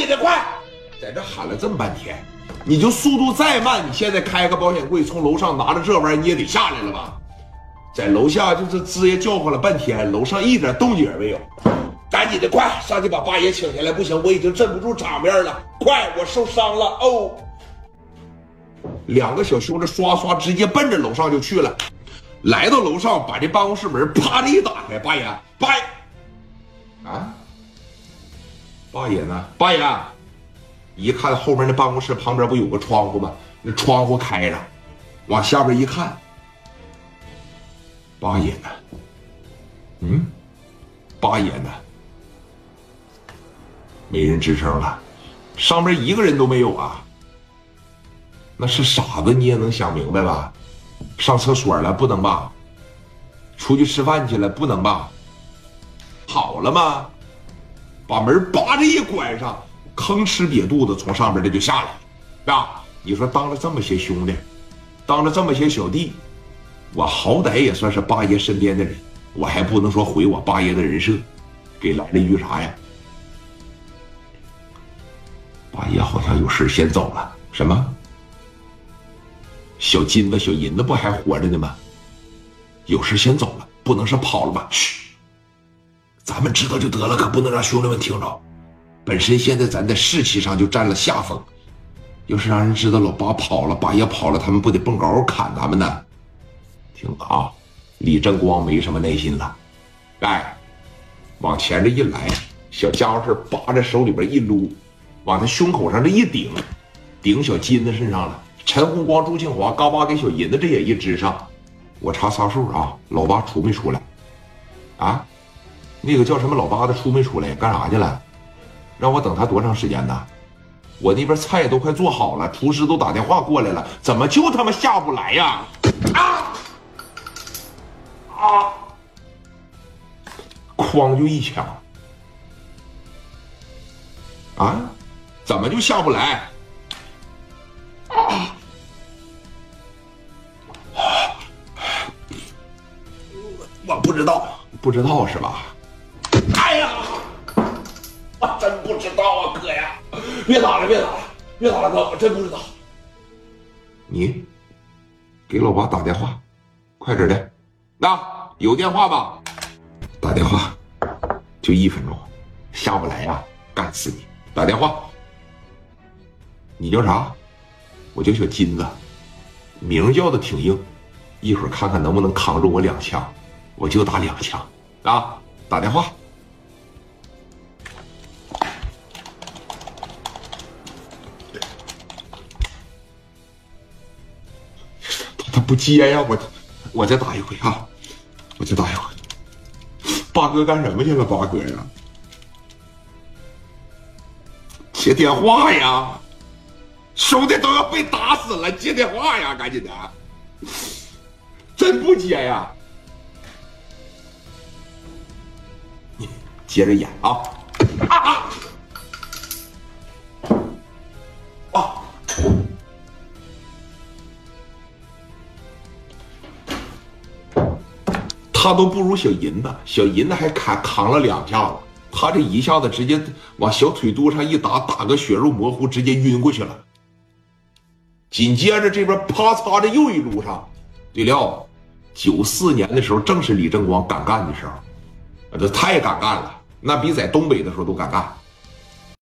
你的，快！在这喊了这么半天，你就速度再慢，你现在开个保险柜，从楼上拿着这玩意儿，你也得下来了吧？在楼下就是吱呀叫唤了半天，楼上一点动静也没有。赶紧的，快上去把八爷请下来！不行，我已经镇不住场面了。快，我受伤了哦！两个小兄弟刷刷直接奔着楼上就去了。来到楼上，把这办公室门啪的一打开，八爷，八爷，八爷呢？八爷，一看后面那办公室旁边不有个窗户吗？那窗户开着，往下边一看，八爷呢？嗯，八爷呢？没人吱声了，上边一个人都没有啊！那是傻子，你也能想明白吧？上厕所了不能吧？出去吃饭去了不能吧？跑了吗？把门叭着一关上，吭哧瘪肚子从上边这就下来了，啊！你说当了这么些兄弟，当了这么些小弟，我好歹也算是八爷身边的人，我还不能说毁我八爷的人设，给来了一句啥呀？八爷好像有事先走了，什么？小金子、小银子不还活着呢吗？有事先走了，不能是跑了吧？嘘，咱们知道就得了，可不能让兄弟们听着。本身现在咱在士气上就占了下风，要是让人知道老八跑了，八爷跑了，他们不得蹦高砍咱们呢？听着啊，李正光没什么耐心了，哎，往前这一来，小家伙事扒着手里边一撸。往他胸口上这一顶，顶小金子身上了。陈红光、朱庆华嘎巴给小银子这也一支上。我查仨数啊，老八出没出来？啊，那个叫什么老八的出没出来？干啥去了？让我等他多长时间呢？我那边菜都快做好了，厨师都打电话过来了，怎么就他妈下不来呀？啊啊！哐就一枪。啊？怎么就下不来？我不知道，不知道是吧？不知道啊，哥呀！别打了，别打了，别打了，哥，我真不知道。你给老八打电话，快点的。那有电话吧？打电话，就一分钟，下不来呀？干死你！打电话。你叫啥？我叫小金子，名叫的挺硬，一会儿看看能不能扛住我两枪，我就打两枪啊！打电话，不接呀，我我再打一回啊，我再打一回。八哥干什么去了？八哥呀，接电话呀！兄弟都要被打死了，接电话呀，赶紧的！真不接呀？你接着演啊！啊啊！啊！他都不如小银子，小银子还砍扛了两下子，他这一下子直接往小腿肚上一打，打个血肉模糊，直接晕过去了。紧接着这边啪嚓的又一撸上，对了，九四年的时候正是李正光敢干的时候，这太敢干了，那比在东北的时候都敢干。